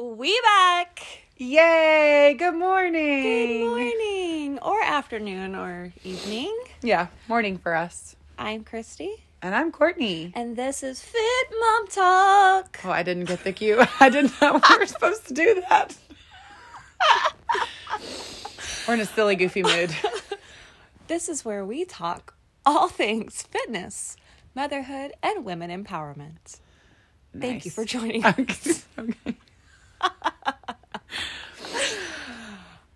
We back. Yay! Good morning. Good morning, or afternoon, or evening. Yeah, morning for us. I'm Christy, And I'm Courtney. and this is Fit Mom Talk. Oh, I didn't get the cue. I didn't know we were supposed to do that. we're in a silly, goofy mood. This is where we talk all things fitness, motherhood, and women empowerment. Thank you for joining okay. us. okay.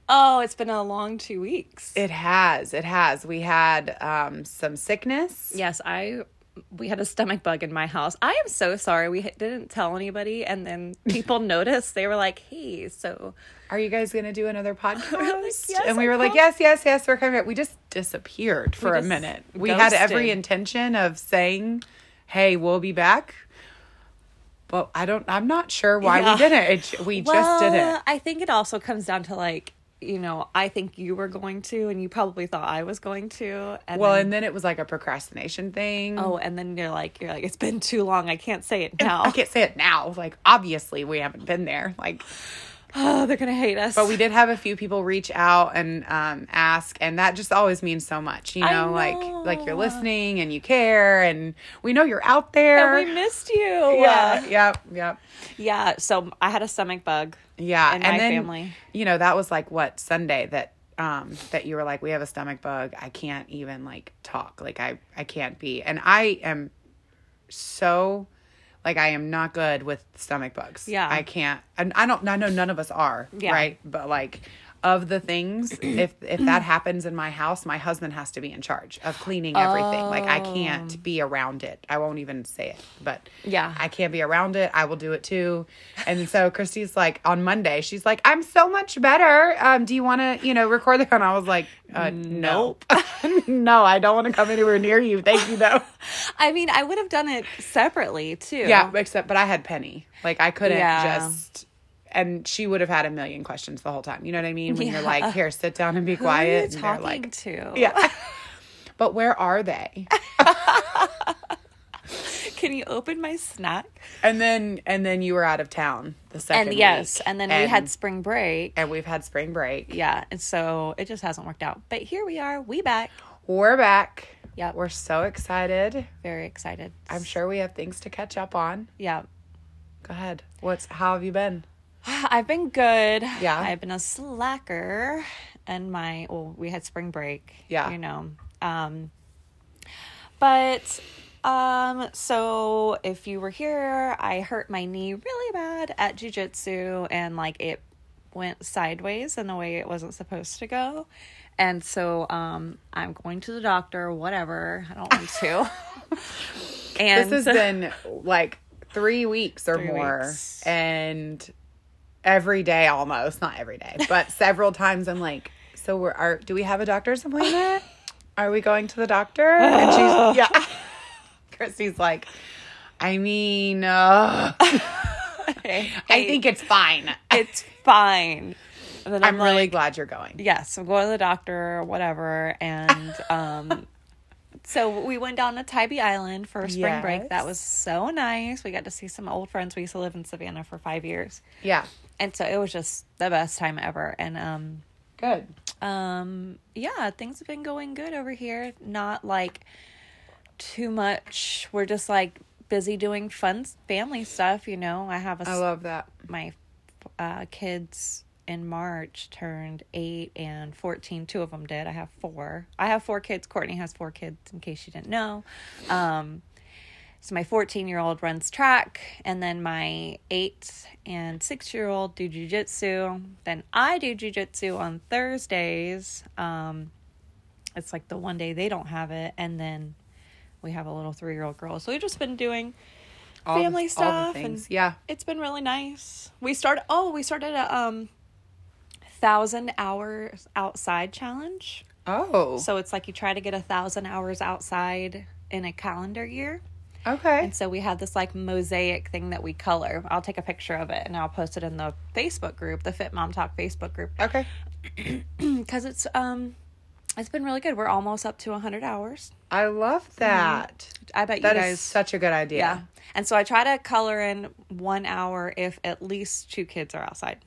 Oh, it's been a long two weeks. It has. It has. We had um, some sickness. Yes, I. We had a stomach bug in my house. I am so sorry. We didn't tell anybody, and then people noticed. They were like, "Hey, so Are you guys going to do another podcast? "Yes, and we I were like, yes, yes, yes, we're coming back. We just disappeared for a minute. We had every intention of saying, hey, we'll be back. But I don't, I'm not sure why Yeah. we didn't. It, we just didn't. I think it also comes down to like, you know, I think you were going to, and you probably thought I was going to. And Well, then, and then it was like a procrastination thing. oh, and then you're like, you're like, it's been too long. I can't say it now. I can't say it now. Like, obviously, we haven't been there. Like, Oh, they're gonna hate us. but we did have a few people reach out and um, ask, and that just always means so much. You know, I like like you're listening and you care, and we know you're out there. And we missed you. yeah, yep, yep, yeah. So I had a stomach bug. yeah. In and my then family. you know that was like what Sunday that um that you were like we have a stomach bug. I can't even like talk. Like I I can't be, and I am so. Like I am not good with stomach bugs. Yeah. I can't, and I don't. I know none of us are. Yeah. Right. But like, of the things, if if that happens in my house, my husband has to be in charge of cleaning everything. Like I can't be around it. I won't even say it, but Yeah. I can't be around it. I will do it too. And so Christy's like on Monday, she's like, I'm so much better. Um, do you want to, you know, record the? And I was like, uh, nope, no, I don't want to come anywhere near you. Thank you though. I mean, I would have done it separately too. yeah, except but I had Penny. Like I couldn't Yeah. just. And she would have had a million questions the whole time. You know what I mean? When you're like, here, sit down and be Who are you quiet. and they're talking like, to? yeah. but where are they? Can you open my snack? And then and then you were out of town the second. And yes, week. and then we had spring break. and we've had spring break. Yeah, and so it just hasn't worked out. But here we are, we back. We're back. Yeah. We're so excited. Very excited. I'm sure we have things to catch up on. Yeah. Go ahead. What's how have you been? I've been good. Yeah. I've been a slacker and my well, we had spring break. Yeah. You know. Um but um so if you were here, I hurt my knee really bad at jujitsu and like it went sideways in the way it wasn't supposed to go. And so um I'm going to the doctor, whatever. I don't want to. and This has been like three weeks or Three more. weeks. And every day almost, not every day, but several times I'm like, so we're are do we have a doctor's appointment? Are we going to the doctor? And she's yeah. Christy's like, I mean, uh, I think it's fine. it's fine. I'm really like, glad you're going. yes, I'm going to the doctor or whatever. And um, so we went down to Tybee Island for spring break. That was so nice. We got to see some old friends. We used to live in Savannah for five years. Yeah. And so it was just the best time ever. And um, Good. um, yeah, things have been going good over here. Not like too much. We're just like busy doing fun family stuff, you know. I have a I love that. my uh, kids in March turned eight and 14. Two of them did. I have four. I have four kids. Courtney has four kids, in case you didn't know. Um, so my 14 year old runs track, and then my eight and six year old do jujitsu. Then I do jujitsu on Thursdays. Um, it's like the one day they don't have it, and then we have a little three year old girl. So we've just been doing All family the stuff and yeah. it's been really nice. We started oh, we started a um thousand hours outside challenge. Oh. So it's like you try to get a thousand hours outside in a calendar year. Okay. And so we have this like mosaic thing that we color. I'll take a picture of it and I'll post it in the Facebook group, the Fit Mom Talk Facebook group, Okay. because it's um It's been really good. We're almost up to 100 hours. I love that. I bet That you is guys. such a good idea. yeah. And so I try to color in one hour if at least two kids are outside.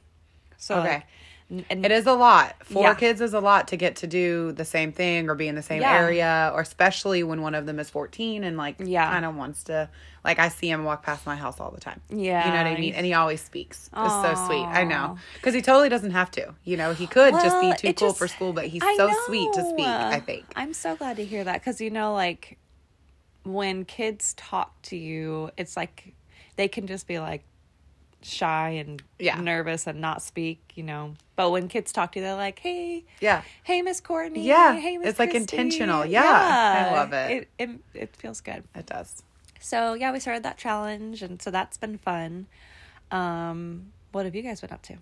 So Okay. like, and It is a lot. Four Yeah. kids is a lot to get to do the same thing or be in the same Yeah. area, or especially when one of them is 14 and like Yeah. kind of wants to. Like I see him walk past my house all the time. Yeah. you know what I mean. And he always speaks. It's so sweet. I know because he totally doesn't have to. You know, he could just be too cool just- for school, but he's I so sweet to speak. I think. I'm so glad to hear that because you know, like when kids talk to you, it's like they can just be like shy and Yeah. nervous and not speak, you know. But when kids talk to you, they're like, "Hey, Yeah. hey, Miss Courtney, Yeah, hey, Miss it's, like, Christy." intentional. Yeah, I love it. It, it it feels good. It does. So yeah, we started that challenge, and so that's been fun. Um, what have you guys been up to?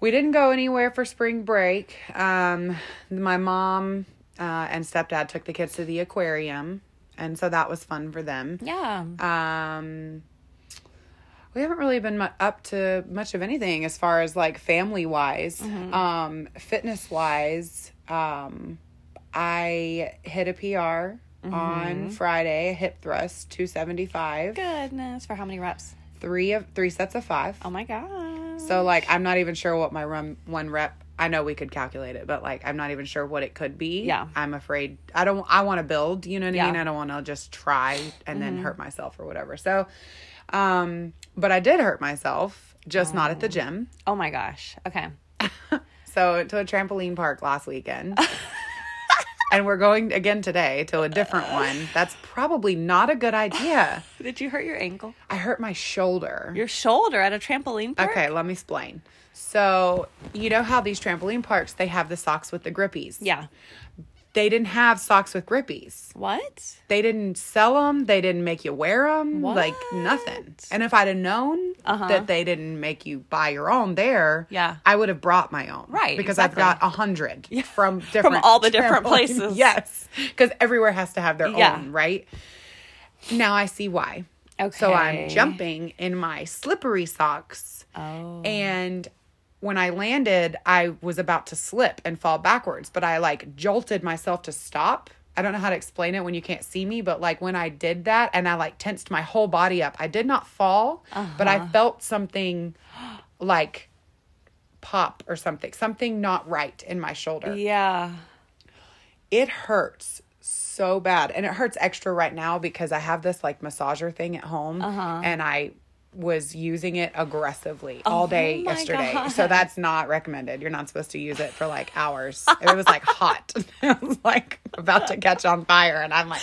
We didn't go anywhere for spring break. Um, my mom uh, and stepdad took the kids to the aquarium, and so that was fun for them. Yeah, Um, we haven't really been up to much of anything as far as like family wise, um, fitness wise. Um, I hit a PR on Friday, a hip thrust, two seventy five, goodness, for how many reps? three of three sets of five. Oh my god! So like I'm not even sure what my run one rep. I know we could calculate it, but like I'm not even sure what it could be. Yeah. I'm afraid. I don't. I want to build. You know what I Yeah. Mm-hmm. mean. I don't want to just try and then hurt myself or whatever. So, um, but I did hurt myself, just not at the gym. Oh my gosh. Okay. So to a trampoline park last weekend. And we're going again today to a different one. That's probably not a good idea. Did you hurt your ankle? I hurt my shoulder. Your shoulder at a trampoline park? Okay, let me explain. So, you know how these trampoline parks they have the socks with the grippies. Yeah. They didn't have socks with grippies. What? They didn't sell them. They didn't make you wear them. Like nothing. And if I'd have known Uh-huh. that they didn't make you buy your own there, Yeah. I would have brought my own. Right, Because exactly. I've got a hundred from different from all the different places. Yes, because everywhere has to have their Yeah. own, right? Now I see why. Okay. So I'm jumping in my slippery socks. Oh. And when I landed, I was about to slip and fall backwards, but I like jolted myself to stop. I don't know how to explain it when you can't see me, but like when I did that and I like tensed my whole body up, I did not fall, but I felt something like pop or something, something not right in my shoulder. Yeah. It hurts so bad. And it hurts extra right now because I have this like massager thing at home Uh-huh. and I was using it aggressively oh all day Oh my yesterday. God. So that's not recommended. You're not supposed to use it for like hours. It was like hot. it was like about to catch on fire and I'm like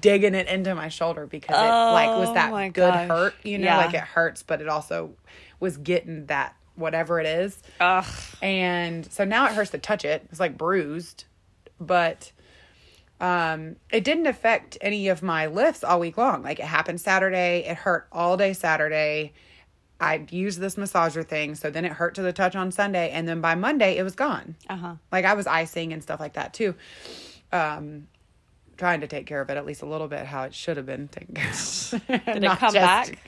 digging it into my shoulder because it like was Oh that my good gosh. hurt, you know, Yeah. like it hurts, but it also was getting that whatever it is. Ugh. And so now it hurts to touch it. It's like bruised, but um it didn't affect any of my lifts all week long. Like it happened Saturday, it hurt all day Saturday. I used this massager thing, so then it hurt to the touch on Sunday and then by Monday it was gone. Uh-huh. Like I was icing and stuff like that too. Um trying to take care of it at least a little bit how it should have been taken care of. Did it come back?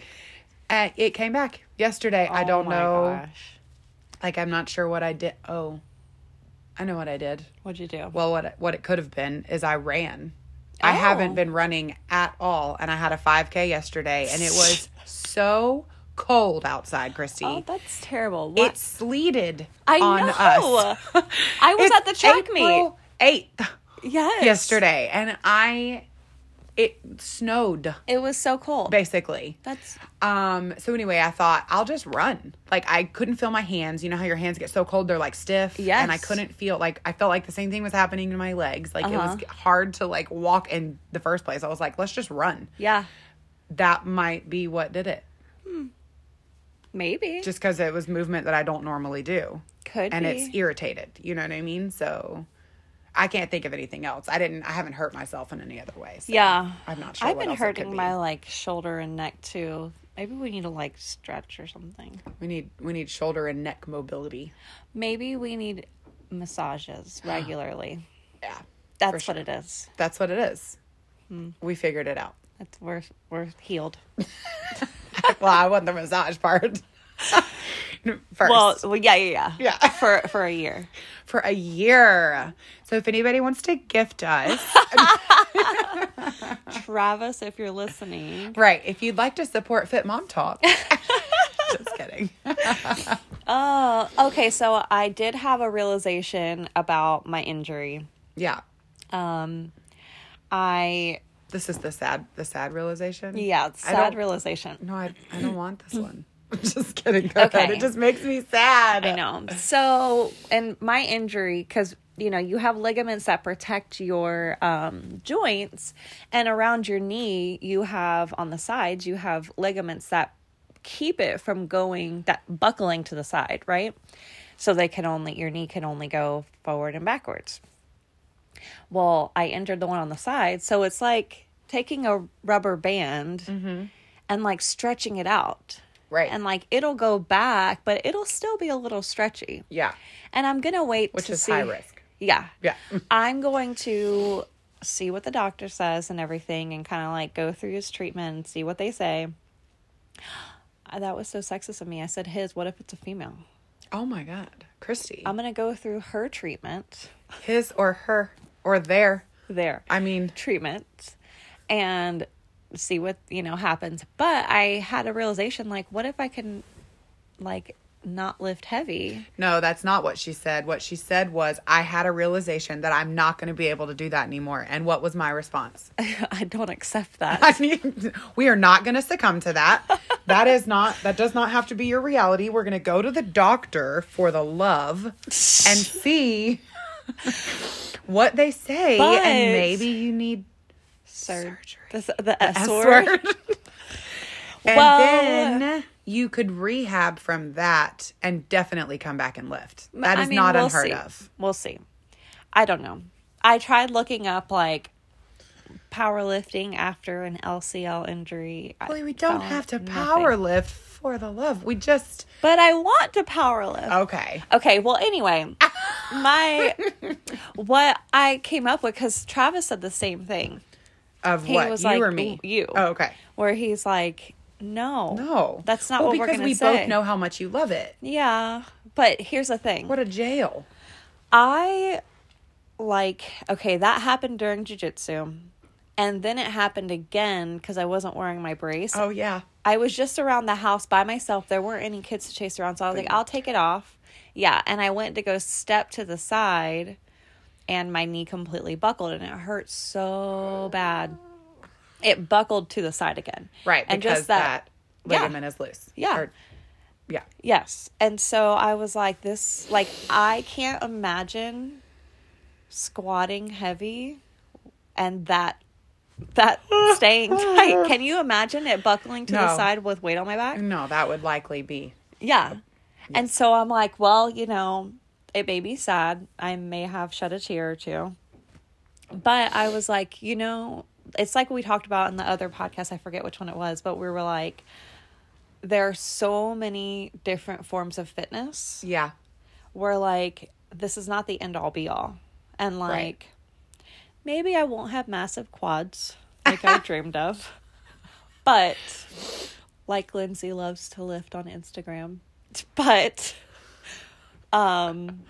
Uh, it came back yesterday. I Oh don't my know. Gosh. Like I'm not sure what I did. Oh, I know what I did. What'd you do? Well, what what it could have been is I ran. I Oh. haven't been running at all, and I had a 5K yesterday, and it was so cold outside, Christy. oh, that's terrible. What? it sleeted I on know. us. I was at the track meet. 8th Yes. yesterday, and I it snowed It was so cold. basically. That's Um, so anyway, I thought I'll just run. Like I couldn't feel my hands. You know how your hands get so cold they're like stiff. Yes. And I couldn't feel like I felt like the same thing was happening to my legs. Like it was Uh-huh. hard to like walk in the first place. I was like, let's just run. yeah. That might be what did it. Maybe. Just because it was movement that I don't normally do. Could and be. it's irritated. You know what I mean? So I can't think of anything else. I didn't I haven't hurt myself in any other way. So yeah. I'm not sure. I've what been else it could hurting be. my like shoulder and neck too. Maybe we need to like stretch or something. we need we need shoulder and neck mobility. Maybe we need massages regularly. Yeah. That's what it is. That's what it is. Hmm. We figured it out. That's we're we're healed. well, I want the massage part. first. Well, well, yeah, yeah, yeah. Yeah. For for a year. for a year. So if anybody wants to gift us, Travis, if you're listening. right, if you'd like to support Fit Mom Talk. Just kidding. Oh, okay. So I did have a realization about my injury. Yeah. Um, I This is the sad the sad realization. yeah, sad realization. No, I, I don't want this one. Just kidding. Go ahead. Okay. It just makes me sad. I know. So, and my injury, because you know you have ligaments that protect your um, joints, and around your knee, you have on the sides, you have ligaments that keep it from going that buckling to the side, right? So they can only your knee can only go forward and backwards. Well, I injured the one on the side, so it's like taking a rubber band and like stretching it out. Right. And like it'll go back, but it'll still be a little stretchy. Yeah. And I'm gonna wait Which to is see. high risk. Yeah. Yeah. I'm going to see what the doctor says and everything and kind of like go through his treatment and see what they say. Uh, That was so sexist of me. I said his, what if it's a female? Oh my God. Christy. I'm going to go through her treatment His or her or their. there. I mean, treatment and see what, you know, happens. But I had a realization like what if I can like not lift heavy? no, that's not what she said. What she said was, I had a realization that I'm not going to be able to do that anymore. And what was my response? I don't accept that. I mean, we are not going to succumb to that. That is not, that does not have to be your reality. We're going to go to the doctor for the love and see what they say. But- and maybe you need Sur- surgery. The, the S S word. word. and Well- then you could rehab from that and definitely come back and lift. That I is mean, not we'll unheard see. of. We'll see. I don't know. I tried looking up like powerlifting after an LCL injury. Well, we don't have to powerlift for the love. We just But I want to powerlift. okay. Okay, well, anyway, my what I came up with because Travis said the same thing, Of He what? was you like, or me? "You." Oh, okay. where he's like, "No, No, that's not well, what we're because we say." both know how much you love it. Yeah, but here's the thing: What a jail. I like okay, that happened during jujitsu, and then it happened again because I wasn't wearing my brace. Oh yeah. I was just around the house by myself. There weren't any kids to chase around. So I was like, I'll take it off. Yeah. And I went to go step to the side and my knee completely buckled and it hurt so bad. It buckled to the side again. Right, And because just that, that, yeah. ligament is loose. Yeah. Or- yeah. Yes. And so I was like, this, like, I can't imagine squatting heavy and that. That staying tight. Can you imagine it buckling to the side with weight on my back? No, that would likely be. Yeah. And so I'm like, well, you know, it may be sad. I may have shed a tear or two. But I was like, you know, it's like we talked about in the other podcast. I forget which one it was, but we were like, there are so many different forms of fitness Yeah. where, like, this is not the end all be all. And, like, Right. maybe I won't have massive quads like I dreamed of. But, like Lindsay loves to lift on Instagram. But, um,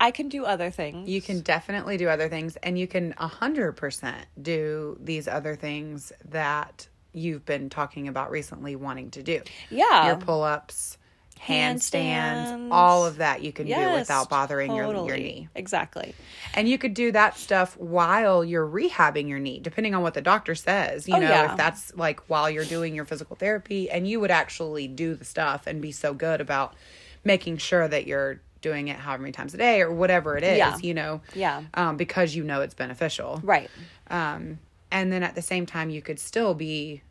I can do other things. You can definitely do other things, and you can 100% do these other things that you've been talking about recently wanting to do. Yeah. Your pull ups, handstands, Handstands. all of that you can do without bothering your, your knee. Exactly. And you could do that stuff while you're rehabbing your knee, depending on what the doctor says. You Oh, know, yeah. if that's like while you're doing your physical therapy, and you would actually do the stuff and be so good about making sure that you're doing it however many times a day or whatever it is, Yeah. you know, Yeah. um, because you know it's beneficial. Right. Um, and then at the same time, you could still be.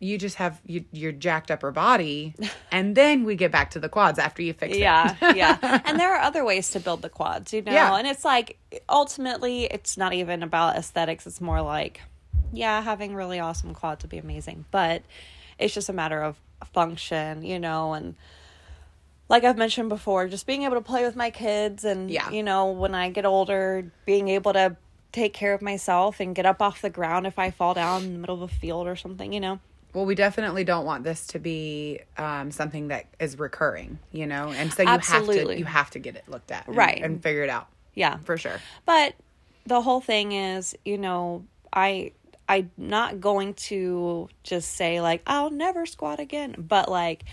You just have you, your jacked upper body, and then we get back to the quads after you fix Yeah, it. yeah. Yeah. And there are other ways to build the quads, you know? Yeah. And it's like ultimately it's not even about aesthetics. It's more like, yeah, having really awesome quads would be amazing. But it's just a matter of function, you know, and like I've mentioned before, just being able to play with my kids and Yeah. you know, when I get older, being able to take care of myself and get up off the ground if I fall down in the middle of a field or something, you know. Well, we definitely don't want this to be um, something that is recurring, you know, and so you have to you have to get it looked at, and- Right. and figure it out Yeah. for sure. But the whole thing is, you know, I I'm not going to just say like I'll never squat again, but like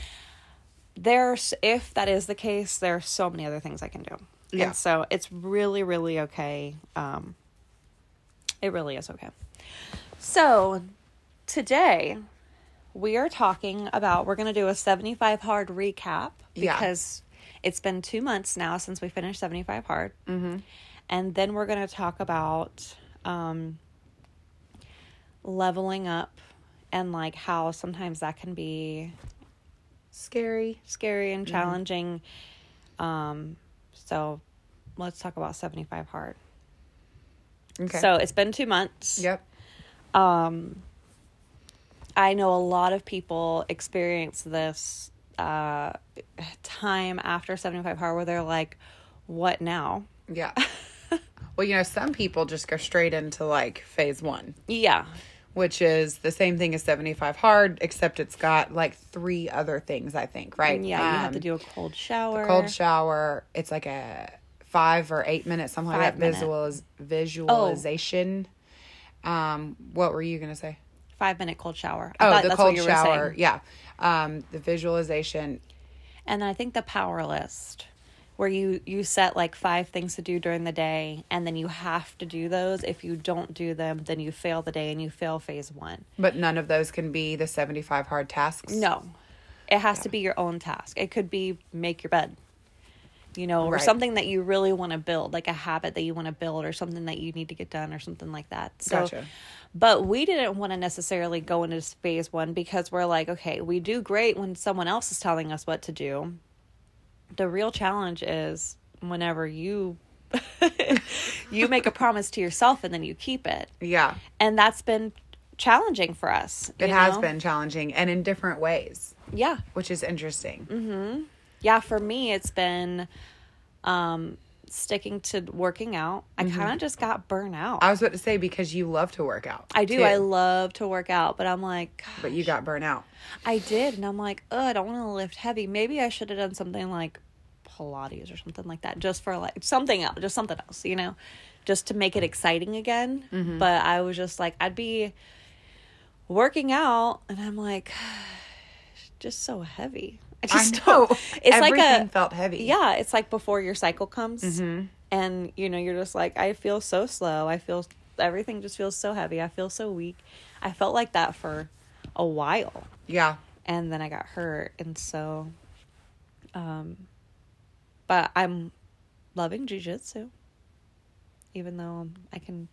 there's if that is the case, there are so many other things I can do. Yeah. And so it's really really okay. Um it really is okay. So today we are talking about we're going to do a 75 hard recap Yeah. because it's been 2 months now since we finished 75 hard. Mm-hmm. And then we're going to talk about um leveling up and like how sometimes that can be Scary. scary and challenging. Um so let's talk about 75 hard. Okay. So it's been 2 months. yep. um i know a lot of people experience this uh time after 75 hard where they're like what now Yeah. well, you know, some people just go straight into like phase one, yeah which is the same thing as 75 hard, except it's got like three other things, I think, right? yeah you have to Um, do a cold shower cold shower. It's like a five or eight minutes, something like that. minute. Visualiz- visualization. Um, what were you gonna say? five minute cold shower I Oh, the that's what cold you were shower. saying. Yeah. Um, the visualization. and then i think the power list where you you set like five things to do during the day and then you have to do those if you don't do them then you fail the day and you fail phase one But none of those can be the 75 hard tasks. No. It has to be your own task. It could be make your bed. You know, or Right. something that you really want to build, like a habit that you want to build or something that you need to get done or something like that. So Gotcha. but we didn't want to necessarily go into phase 1 because we're like, okay, we do great when someone else is telling us what to do. The real challenge is whenever you you make a promise to yourself and then you keep it. Yeah. And that's been challenging for us. It has know? been challenging and in different ways, Yeah. which is interesting. Mm-hmm. yeah for me it's been um sticking to working out i kind of just got burnt out Mm-hmm. I was about to say because you love to work out. i do too, i love to work out but i'm like gosh, but you got burnt out. i did and i'm like oh i don't want to lift heavy maybe i should have done something like pilates or something like that just for like something else just something else you know just to make it exciting again Mm-hmm. but i was just like i'd be working out and i'm like just so heavy i I just know. don't it's like Everything a felt heavy. yeah, it's like before your cycle comes, Mm-hmm. and you know you're just like, I feel so slow. I feel everything just feels so heavy. I feel so weak. I felt like that for a while, Yeah. and then I got hurt, and so, um, but I'm loving jujitsu, even though I can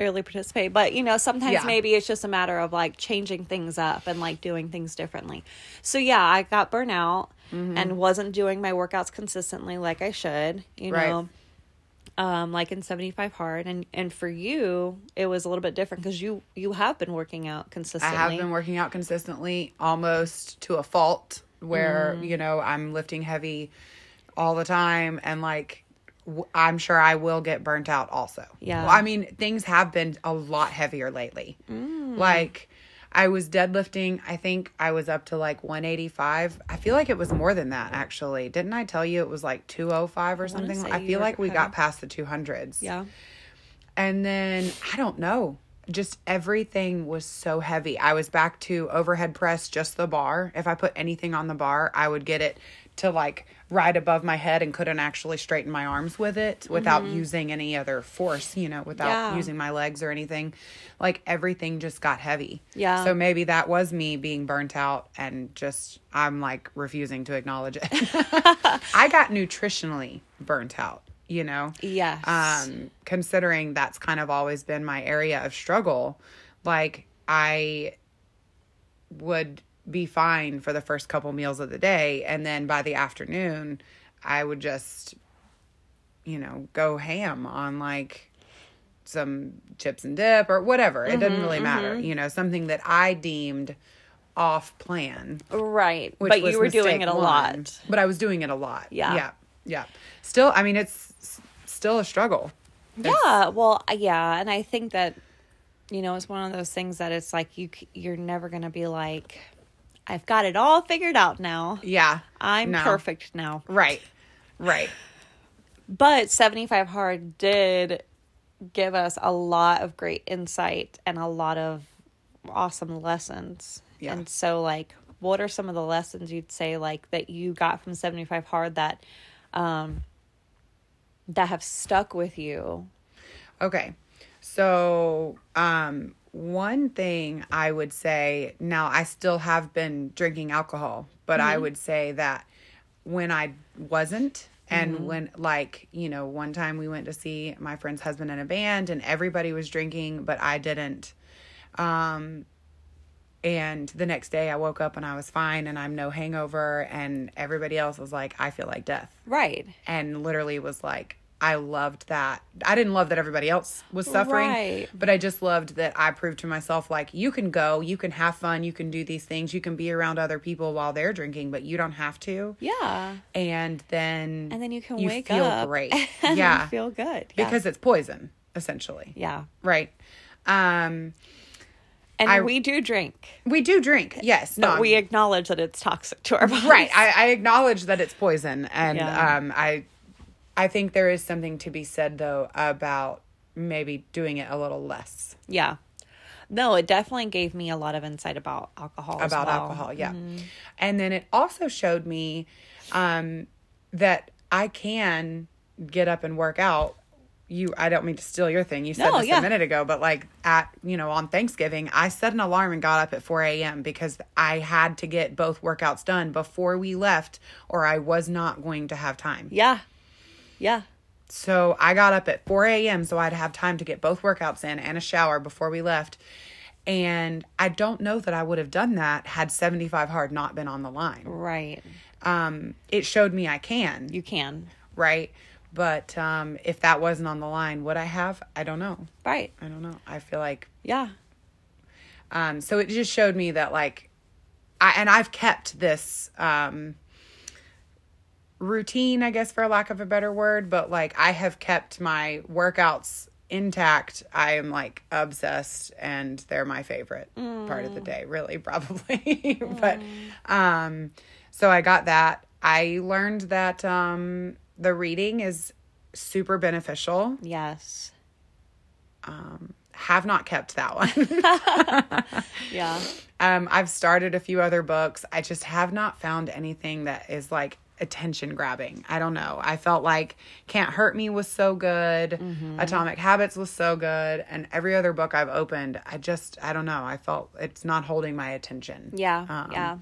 barely participate. But you know, sometimes Yeah. maybe it's just a matter of like changing things up and like doing things differently. So yeah, I got burnt out Mm-hmm. and wasn't doing my workouts consistently like I should. You Right. know. Um, like in 75 hard and and for you it was a little bit different because you you have been working out consistently I have been working out consistently almost to a fault where, Mm. you know, I'm lifting heavy all the time and like I'm sure I will get burnt out also. Yeah. Well, I mean, things have been a lot heavier lately. Mm. Like I was deadlifting, I think I was up to like 185. I feel like it was more than that actually. Didn't I tell you it was like 205 or something? I feel like we got past the 200s. yeah And then I don't know. Just everything was so heavy. I was back to overhead press, just the bar. If I put anything on the bar, I would get it to like right above my head and couldn't actually straighten my arms with it without using any other force, you know, without Mm-hmm. Yeah. using my legs or anything. Like everything just got heavy. Yeah. So maybe that was me being burnt out and just I'm like refusing to acknowledge it. I got nutritionally burnt out, you know? yes um considering that's kind of always been my area of struggle like i would be fine for the first couple meals of the day and then by the afternoon i would just you know go ham on like some chips and dip or whatever it doesn't mm-hmm, really matter mm-hmm. you know something that i deemed off plan right which but you were doing it a one. lot But I was doing it a lot. Yeah. Yeah. Yeah. Still, I mean, it's still a struggle. Yeah, well, yeah, and I think that you know, it's one of those things that it's like you you're never going to be like I've got it all figured out now. Yeah. I'm No. perfect now. Right. Right. But 75 Hard did give us a lot of great insight and a lot of awesome lessons. Yeah. And so, like, what are some of the lessons you'd say, like, that you got from 75 Hard that, um, that have stuck with you? Okay. So, um, one thing I would say now, I still have been drinking alcohol, but I would say that when I wasn't, and when, like, you know, one time we went to see my friend's husband in a band and everybody was drinking, but I didn't. Um, and the next day I woke up and I was fine and I'm no hangover, and everybody else was like, I feel like death Right. and literally was like I loved that. I didn't love that everybody else was suffering, Right. but I just loved that I proved to myself like you can go, you can have fun, you can do these things, you can be around other people while they're drinking, but you don't have to. Yeah. And then And then you can you wake feel up. great. and yeah. feel good. Yeah. because it's poison essentially. yeah. Right. Um And I- we do drink, we do drink. Yes. but no, we acknowledge that it's toxic to our bodies. right I, I acknowledge that it's poison and Yeah. um i i think there is something to be said though about maybe doing it a little less Yeah. No, it definitely gave me a lot of insight about alcohol. as about well. alcohol yeah and then it also showed me um that i can get up and work out you i don't mean to steal your thing you said No, this yeah. a minute ago but like at you know on thanksgiving i set an alarm and got up at 4 a.m because i had to get both workouts done before we left or i was not going to have time Yeah. Yeah. So I got up at 4 a.m. so I'd have time to get both workouts in and a shower before we left. And I don't know that I would have done that had 75 hard not been on the line. Right. Um, it showed me I can, You can. right? But um, if that wasn't on the line, would I have? I don't know. Right. I don't know. I feel like Yeah. um, so it just showed me that like I and I've kept this um routine, I guess for lack of a better word, but like I have kept my workouts intact. I am like obsessed and they're my favorite part of the day, really probably. but um so I got that. I learned that um the reading is super beneficial. Yes. Um, have not kept that one. Yeah. Um, I've started a few other books. I just have not found anything that is like attention grabbing. I don't know. I felt like Can't Hurt Me was so good, Mm-hmm. Atomic Habits was so good, and every other book I've opened, I just I don't know. I felt it's not holding my attention. Yeah. Um, yeah.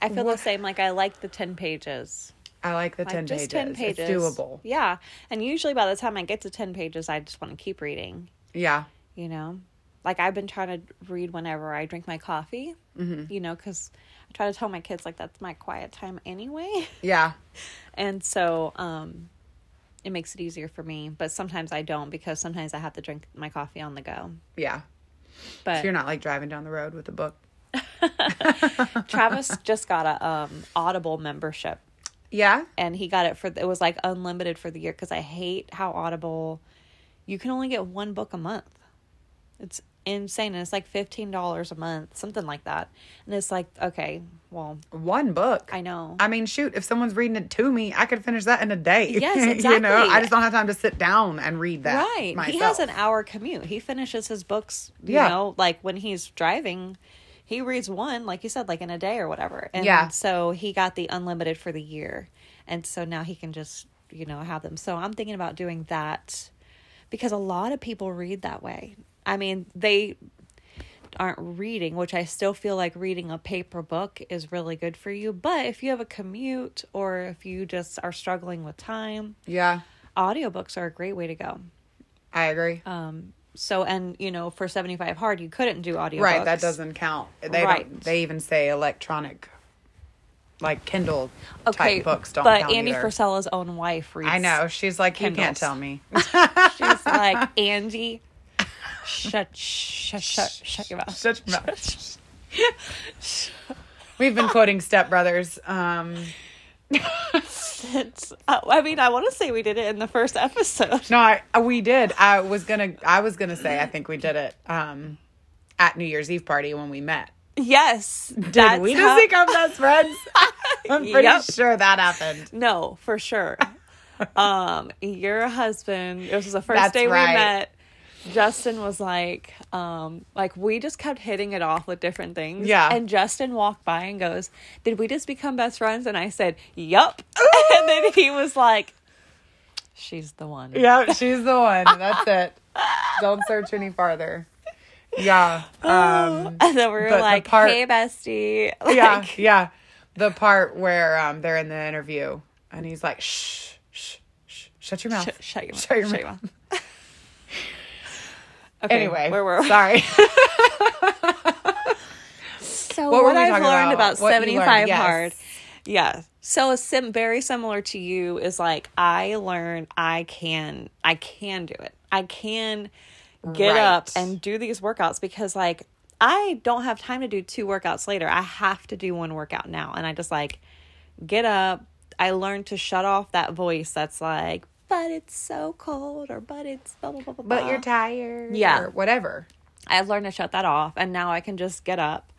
I feel the same. Like I like the ten pages. I like the Like ten pages. ten pages. It's doable. Yeah. And usually by the time I get to ten pages, I just want to keep reading. Yeah. You know, like I've been trying to read whenever I drink my coffee. Mm-hmm. You know, because I try to tell my kids like that's my quiet time anyway. Yeah. and so um it makes it easier for me but sometimes i don't because sometimes i have to drink my coffee on the go Yeah. but So you're not like driving down the road with a book. travis just got a um audible membership Yeah. and he got it for it was like unlimited for the year because i hate how audible you can only get one book a month it's insane and it's like $15 a month something like that and it's like okay well One book. i know I mean, shoot, if someone's reading it to me, I could finish that in a day. Yes, exactly. you know. I just don't have time to sit down and read that. Right. Myself. He has an hour commute. He finishes his books, you Yeah. know, like when he's driving, he reads one, like you said, like in a day or whatever. And Yeah. so he got the unlimited for the year. And so now he can just, you know, have them. So I'm thinking about doing that because a lot of people read that way. I mean, they aren't reading, which I still feel like reading a paper book is really good for you. But if you have a commute or if you just are struggling with time, Yeah, audiobooks are a great way to go. I agree. Um, so and you know for 75 hard you couldn't do audio right, that doesn't count. They Right. don't. They even say electronic, like Kindle okay type books don't but count andy either. frisella's own wife reads I know. She's like, you can't tell me. she's like andy shut shut shut shut your mouth Such much. We've been quoting Step Brothers. Um, since uh, I mean I want to say we did it in the first episode. No, I, we did. I was gonna. I was gonna say. I think we did it um, at New Year's Eve party when we met. Yes, Did we just become best friends? I'm pretty Yep. sure that happened. No, for sure. um, your husband. This was the first That's day right. we met. Justin was like, um, like we just kept hitting it off with different things. Yeah. And Justin walked by and goes, "Did we just become best friends?" And I said, "Yup." and then he was like, "She's the one." Yeah, she's the one. That's it. Don't search any farther. Yeah. Um, And then we were like, part- "Hey, bestie." yeah, Like, yeah. The part where um, they're in the interview and he's like, shh, shh, shh, shut your mouth. Sh- shut your mouth. Shut your Shut mouth. mouth. Okay, Anyway, where were we? sorry. So What what, were we I've learned about? about, What you learned, 75 yes. hard. Yeah. So a sim very similar to you is like I learned I can I can do it. I can get Right. up and do these workouts because like I don't have time to do two workouts later. I have to do one workout now and I just like get up. I learned to shut off that voice that's like but it's so cold or but it's blah blah blah blah. but blah. you're tired. Yeah. Or whatever. I've learned to shut that off and now I can just get up,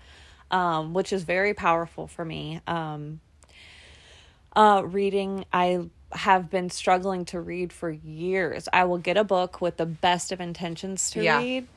um, which is very powerful for me. Um, uh, reading, I have been struggling to read for years. I will get a book with the best of intentions to Yeah. read.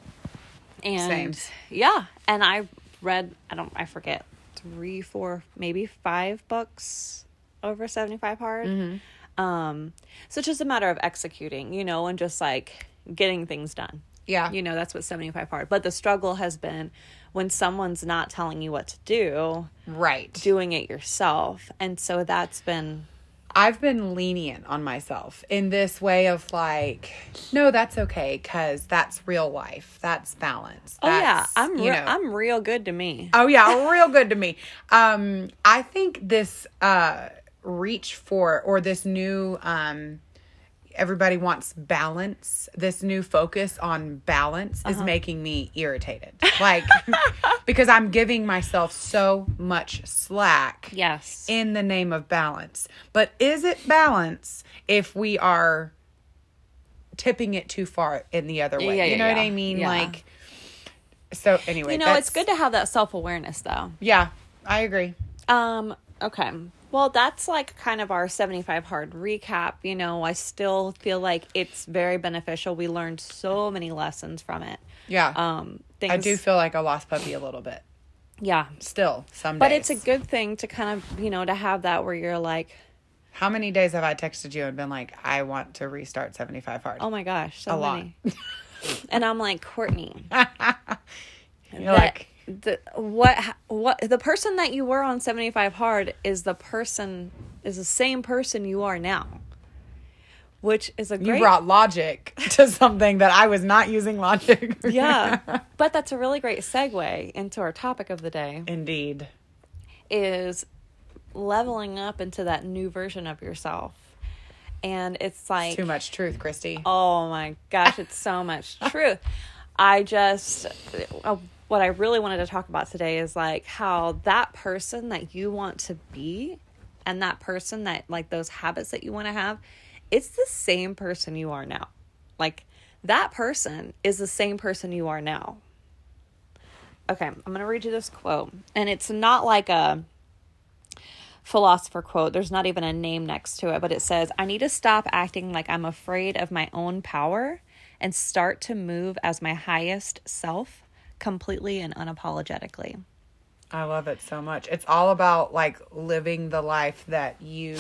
And Same. yeah, and I read, I don't, I forget, three, four, maybe five books over 75 hard. Mm-hmm. Um, so it's just a matter of executing, you know, and just like getting things done. Yeah. You know, that's what 75 hard. But the struggle has been when someone's not telling you what to do, Right. doing it yourself. And so that's been I've been lenient on myself in this way of like, no, that's okay because that's real life. That's balance. Oh yeah, I'm you re- know- I'm real good to me. Oh yeah, real good to me. Um, I think this uh reach for or this new um everybody wants balance. This new focus on balance Uh-huh. is making me irritated. Like because I'm giving myself so much slack Yes. in the name of balance. But is it balance if we are tipping it too far in the other way? Yeah, you yeah, know what yeah. I mean? Yeah. Like so anyway, you know, it's good to have that self-awareness though. Yeah, I agree. Um, okay. Well, that's like kind of our 75 hard recap. You know, I still feel like it's very beneficial. We learned so many lessons from it. Yeah. Um, things, I do feel like a lost puppy a little bit. Yeah. Still, some But days. it's a good thing to kind of, you know, to have that where you're like, How many days have I texted you and been like, I want to restart 75 hard? oh my gosh, so A lot. many. and I'm like, Courtney, You're like, the, what, what, the person that you were on 75 hard is the person, is the same person you are now. Which is a you brought logic to something that I was not using logic. yeah but that's a really great segue into our topic of the day Indeed. is leveling up into that new version of yourself and it's like Too much truth, Christy. oh my gosh it's so much truth i just uh, what i really wanted to talk about today is like how that person that you want to be and that person that like those habits that you want to have it's the same person you are now like that person is the same person you are now okay i'm going to read you this quote and it's not like a philosopher quote. There's not even a name next to it, but it says, I need to stop acting like I'm afraid of my own power and start to move as my highest self completely and unapologetically. I love it so much. It's all about like living the life that you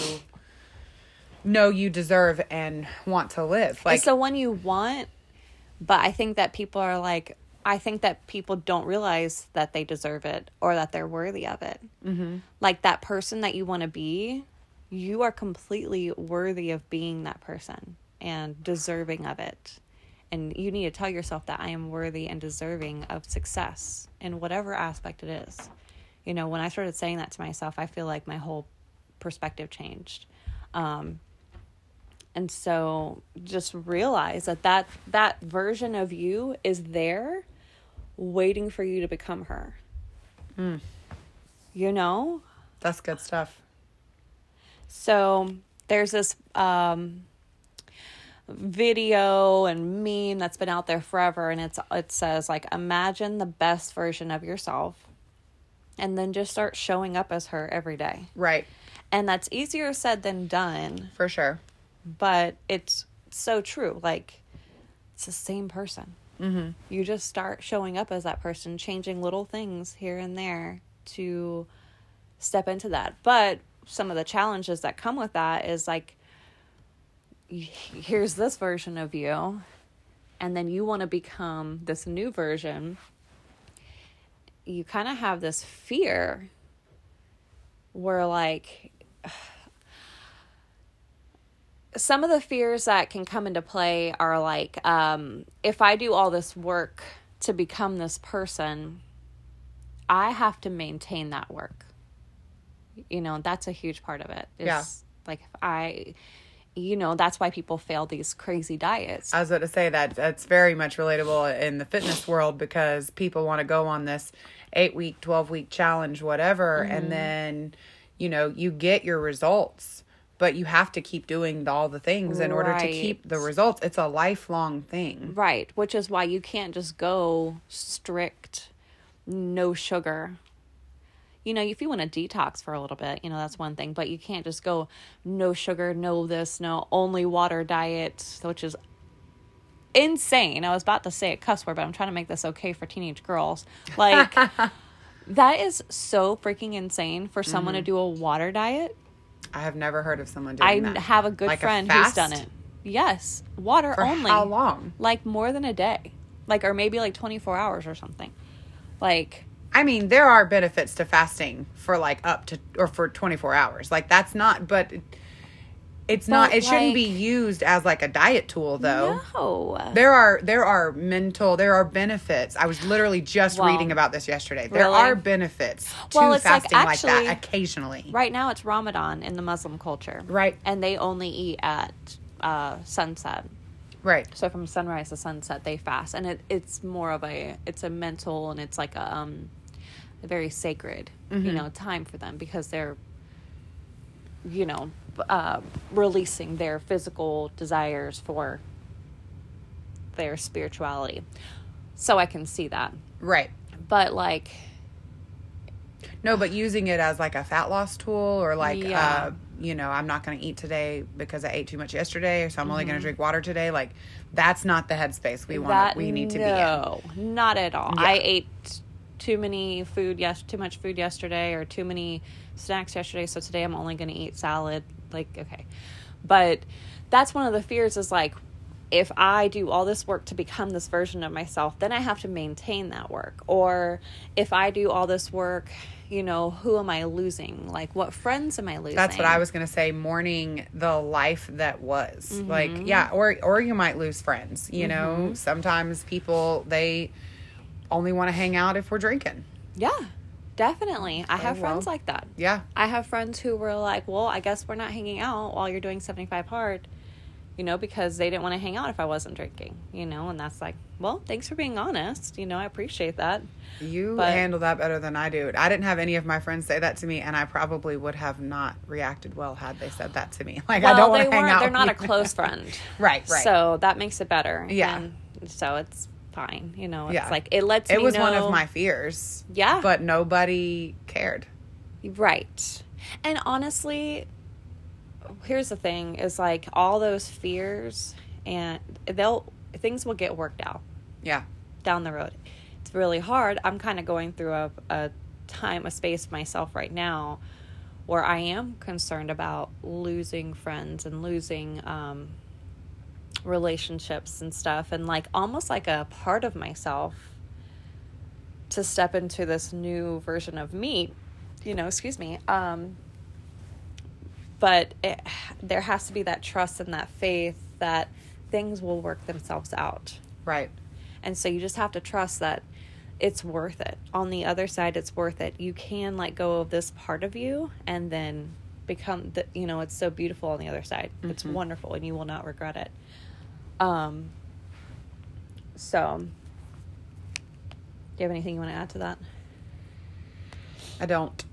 know you deserve and want to live. Like it's the one you want, but I think that people are like, I think that people don't realize that they deserve it or that they're worthy of it. Mm-hmm. Like that person that you want to be, you are completely worthy of being that person and deserving of it. And you need to tell yourself that I am worthy and deserving of success in whatever aspect it is. You know, when I started saying that to myself, I feel like my whole perspective changed. Um, and so just realize that, that that version of you is there waiting for you to become her. You know? that's good stuff. So there's this um, video and meme that's been out there forever, and it's it says like imagine the best version of yourself, and then just start showing up as her every day. Right. And that's easier said than done, For sure. but it's so true. Like it's the same person. Mm-hmm. You just start showing up as that person, changing little things here and there to step into that. But some of the challenges that come with that is like, here's this version of you, and then you want to become this new version. You kind of have this fear where, like, some of the fears that can come into play are like um, if i do all this work to become this person i have to maintain that work you know that's a huge part of it is Yeah. like if i you know that's why people fail these crazy diets I was about to say that that's very much relatable in the fitness world because people want to go on this eight week, 12 week challenge, whatever. Mm-hmm. And then, you know, you get your results, but you have to keep doing all the things in order to keep the results. It's a lifelong thing. right which is why you can't just go strict no sugar you know, if you want to detox for a little bit, you know, that's one thing, but you can't just go no sugar, no this, no only water diet, which is insane. I was about to say a cuss word, but I'm trying to make this okay for teenage girls. Like, that is so freaking insane for someone to mm-hmm. do a water diet. I have never heard of someone doing I that. have a good Like friend who's done it. Yes, water For only. how long? Like more than a day, like or maybe like 24 hours or something. Like I mean, there are benefits to fasting for like up to or for 24 hours. Like that's not, but it- it's not. But, It shouldn't be used as like a diet tool, though. no, There are there are mental there are benefits. I was literally just Well, reading about this yesterday. There really? are benefits to Well, it's like fasting like, actually- that occasionally. right now it's Ramadan in the Muslim culture, Right. And they only eat at uh, sunset. Right. So from sunrise to sunset, they fast, and it, it's more of a it's a mental and it's like a um, a very sacred Mm-hmm. you know time for them because they're you know uh, releasing their physical desires for their spirituality. So I can see that, Right. but like No, but using it as like a fat loss tool or like Yeah. uh you know, I'm not going to eat today because I ate too much yesterday, or so I'm only going to drink water today. Like, that's not the headspace we want. Mm-hmm. that We need to be in. no, not at all. Yeah. I ate too many food yes too much food yesterday or too many snacks yesterday so today i'm only going to eat salad like okay but that's one of the fears is like if i do all this work to become this version of myself then i have to maintain that work or if i do all this work you know who am i losing like what friends am i losing That's what I was going to say. Mourning the life that was. Mm-hmm. Like, yeah, or or you might lose friends. You know, sometimes people they only want to hang out if we're drinking. yeah definitely i have well. friends like that Yeah, I have friends who were like, "Well, I guess we're not hanging out while you're doing 75 hard." You know, because they didn't want to hang out if I wasn't drinking, you know, and that's like, well, thanks for being honest. You know, I appreciate that. you But- handle that better than I do. I didn't have any of my friends say that to me, and I probably would have not reacted well had they said that to me. Like, I don't want to hang out. they're not a close friend. right, right. So that makes it better. Yeah. And so it's fine. You know, it's Yeah. like, it lets it was one of my fears. Yeah. but nobody cared. Right. And honestly, here's the thing is like all those fears and they'll things will get worked out Yeah, down the road. It's really hard. I'm kind of going through a, a time, a space myself right now where I am concerned about losing friends and losing um, relationships and stuff, and like almost like a part of myself to step into this new version of me, you know, excuse me. Um, but it, there has to be that trust and that faith that things will work themselves out. right. And so you just have to trust that it's worth it. On the other side, it's worth it. You can let go of this part of you and then become the, you know, it's so beautiful on the other side. It's wonderful and you will not regret it. Um, so, do you have anything you want to add to that? I don't.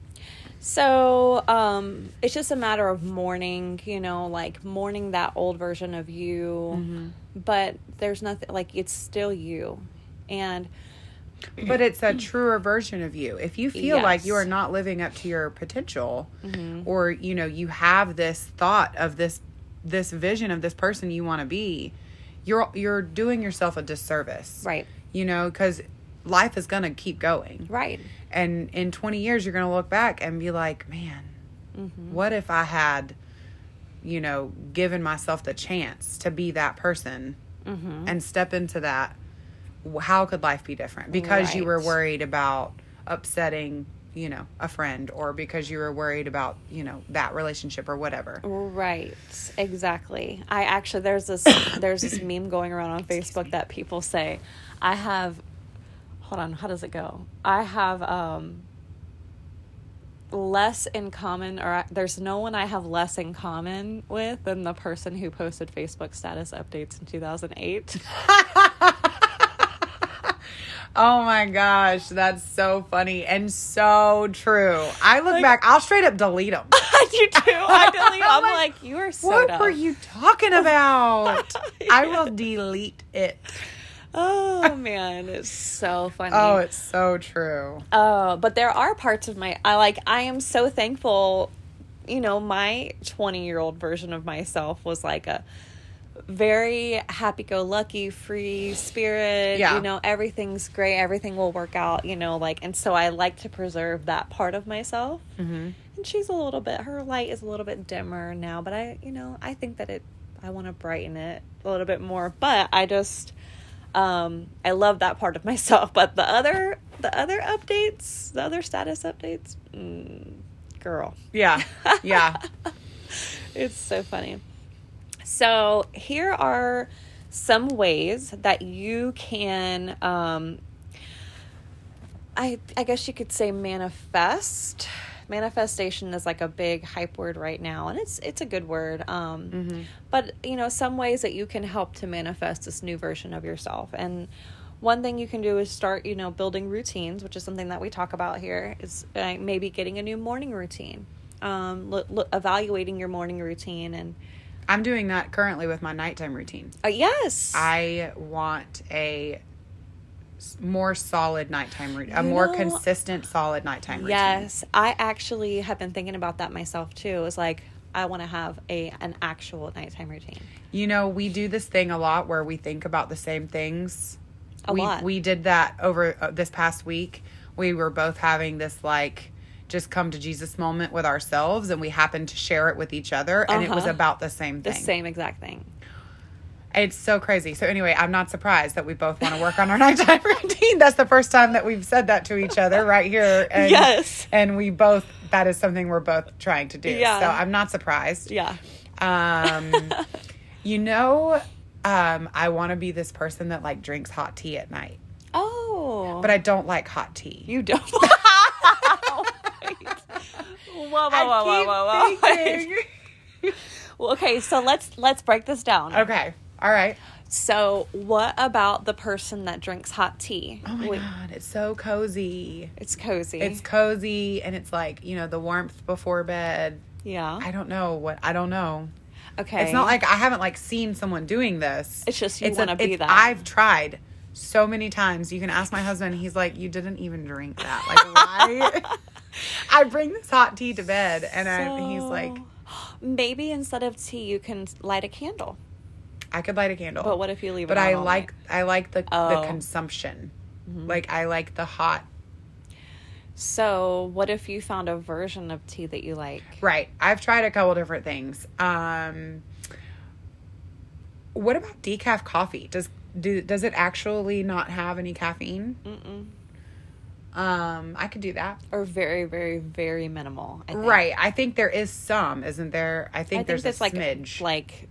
So, um, it's just a matter of mourning, you know, like mourning that old version of you. Mm-hmm. But there's nothing like it's still you. And But it's a truer version of you. If you feel like you are not living up to your potential Mm-hmm. or you know, you have this thought of this this vision of this person you want to be, you're you're doing yourself a disservice. right, You know, cuz life is going to keep going. right. And in 20 years you're going to look back and be like, "Man, Mm-hmm. what if I had you know, given myself the chance to be that person Mm-hmm. and step into that, how could life be different? Because you were worried about upsetting, you know, a friend or because you were worried about, you know, that relationship or whatever. Right, exactly. I actually there's this there's this meme going around on Facebook that people say, I have hold on, how does it go? I have um less in common or I, there's no one I have less in common with than the person who posted Facebook status updates in 2008. Oh my gosh, that's so funny and so true. I look back, I'll straight up delete them. I do too. I delete. I'm Like, like, you are so what dumb. were you talking about? I will delete it. Oh man, it's so funny. Oh, it's so true. Uh, but there are parts of my I like I am so thankful, you know, my 20-year-old version of myself was like a very happy-go-lucky, free spirit, Yeah. you know, everything's great, everything will work out, you know, like and so I like to preserve that part of myself. hmm And she's a little bit her light is a little bit dimmer now, but I, you know, I think that it I want to brighten it a little bit more, but I just um I love that part of myself, but the other the other updates, the other status updates, mm, girl. Yeah. Yeah. It's so funny. So, here are some ways that you can um I I guess you could say manifest. Manifestation is like a big hype word right now and it's it's a good word. Um Mhm. but you know, some ways that you can help to manifest this new version of yourself. And one thing you can do is start, you know, building routines, which is something that we talk about here. Is uh, maybe getting a new morning routine, um, evaluating your morning routine, and I'm doing that currently with my nighttime routine. uh, yes, I want a more solid nighttime routine, a You more know- consistent, solid nighttime routine. yes, I actually have been thinking about that myself too. It's like I want to have a an actual nighttime routine. You know, we do this thing a lot where we think about the same things. A we lot. we did that over uh, this past week. We were both having this like just come to Jesus moment with ourselves and we happened to share it with each other and it was Uh-huh. about the same thing. The same exact thing. It's so crazy. So anyway, I'm not surprised that we both want to work on our nighttime routine. That's the first time that we've said that to each other right here. And, Yes. And we both that is something we're both trying to do. Yeah. So I'm not surprised. Yeah. Um you know, um, I want to be this person that like drinks hot tea at night. Oh, But I don't like hot tea. You don't. Whoa, whoa, whoa, whoa, whoa, whoa. Well, okay, so let's let's break this down. okay. All right. So, what about the person that drinks hot tea? Oh my Wait, god, it's so cozy. It's cozy. It's cozy and it's like, you know, the warmth before bed. yeah. I don't know what I don't know. okay. It's not like I haven't like seen someone doing this. It's just you wanna be it's- that. I've tried so many times. You can ask my husband. He's like, you didn't even drink that. Like why? I bring this hot tea to bed, and I, he's like, maybe instead of tea, you can light a candle. I could light a candle. But what if you leave it? But I like night? I like the the Oh. Mm-hmm. consumption. Like I like the hot. So, what if you found a version of tea that you like? Right. I've tried a couple different things. Um What about decaf coffee? Does do does it actually not have any caffeine? Mm-mm. Um I could do that. Or very, very, very minimal. I think. Right. I think there is some, isn't there? I think I think there's that's a like smidge. like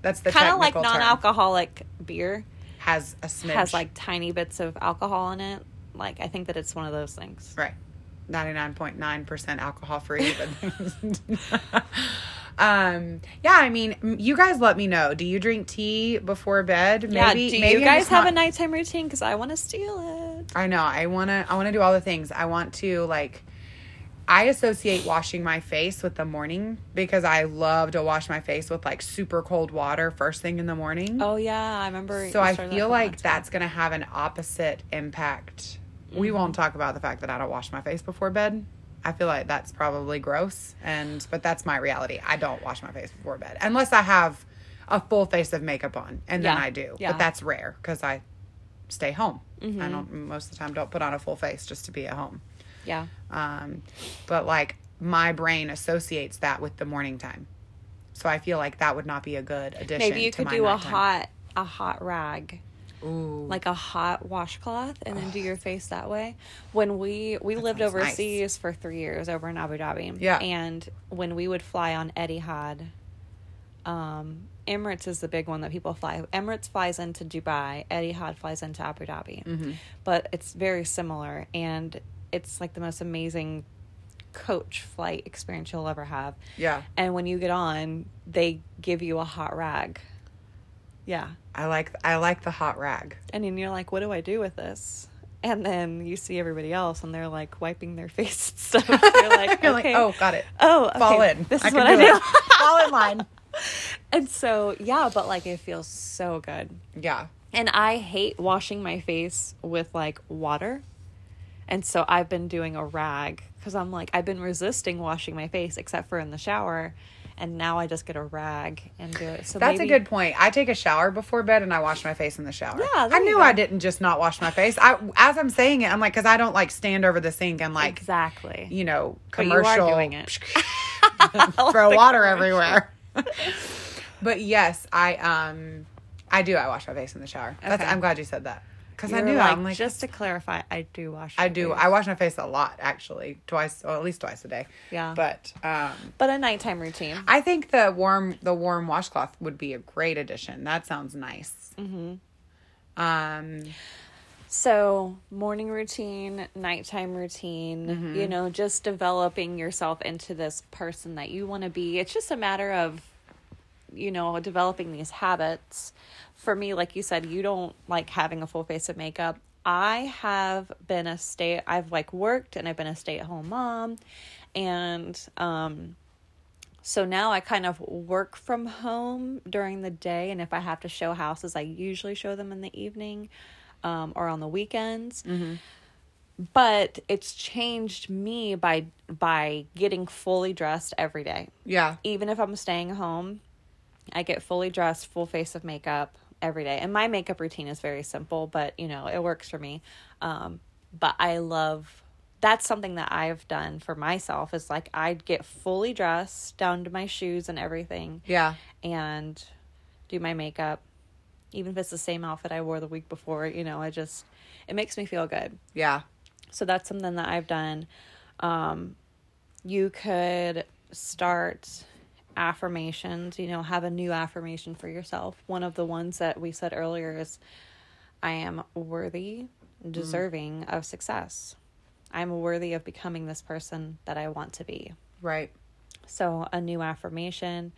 That's the kind of like non-alcoholic beer has a smidge. has like tiny bits of alcohol in it. Like I think that it's one of those things. right. 99.9% alcohol free but um yeah i mean you guys let me know do you drink tea before bed maybe yeah. Do maybe you guys have not- a nighttime routine? Because I want to steal it. I know. I want to I want to do all the things. I want to like I associate washing my face with the morning because I love to wash my face with like super cold water first thing in the morning. Oh yeah, I remember. so I feel like that's going to have an opposite impact. We Mm-hmm. won't talk about the fact that I don't wash my face before bed. I feel like that's probably gross and but that's my reality. I don't wash my face before bed unless I have a full face of makeup on and then I do. yeah. But that's rare cuz I stay home. Mm-hmm. I don't most of the time don't put on a full face just to be at home. Yeah. Um, but like my brain associates that with the morning time. So I feel like that would not be a good addition. Maybe you could do a nighttime. hot a hot rag. Ooh. like a hot washcloth and then do your face that way. When we we lived sounds nice. overseas for three years over in Abu Dhabi, Yeah. and when we would fly on Etihad, um, Emirates is the big one that people fly. Emirates flies into Dubai, Etihad flies into Abu Dhabi, Mm-hmm. but it's very similar, and it's like the most amazing coach flight experience you'll ever have. yeah. And when you get on, they give you a hot rag. Yeah. I like I like the hot rag. And then you're like, what do I do with this? And then you see everybody else and they're like wiping their face and stuff. You're like, You're okay. like, oh, got it. oh, okay, Fall in. This is what I do do. Fall in line. and so, yeah, but like it feels so good. Yeah. And I hate washing my face with like water. And so I've been doing a rag because I'm like, I've been resisting washing my face except for in the shower. And now I just get a rag and do it. So That's maybe, a good point. I take a shower before bed and I wash my face in the shower. Yeah, I knew. I didn't just not wash my face. I as I'm saying it, I'm like, because I don't like stand over the sink and like Exactly. you know But you are commercial doing it. throw water commercial. everywhere. but yes, I um I do. I wash my face in the shower. That's, Okay. I'm glad you said that because I knew like, I'm like just to clarify, I do wash. I do. face. I wash my face a lot actually, twice or at least twice a day. Yeah. But um but a nighttime routine. I think the warm the warm washcloth would be a great addition. That sounds nice. Mm-hmm. Um So morning routine, nighttime routine. Mm-hmm. You know, just developing yourself into this person that you want to be. It's just a matter of, you know, developing these habits. For me, like you said, you don't like having a full face of makeup. I have been a stay. I've like worked and I've been a stay at home mom, and um. So now I kind of work from home during the day, and if I have to show houses, I usually show them in the evening um, or on the weekends. But it's changed me by by getting fully dressed every day. yeah. Even if I'm staying home, I get fully dressed, full face of makeup every day. And my makeup routine is very simple, but you know, it works for me. Um, but I love that's something that I've done for myself is like I'd get fully dressed down to my shoes and everything Yeah. and do my makeup. Even if it's the same outfit I wore the week before, you know, I just it makes me feel good. Yeah. So that's something that I've done. Um, you could start affirmations, you know, have a new affirmation for yourself. One of the ones that we said earlier is I am worthy, deserving of success. I'm worthy of becoming this person that I want to be. Right. So, a new affirmation.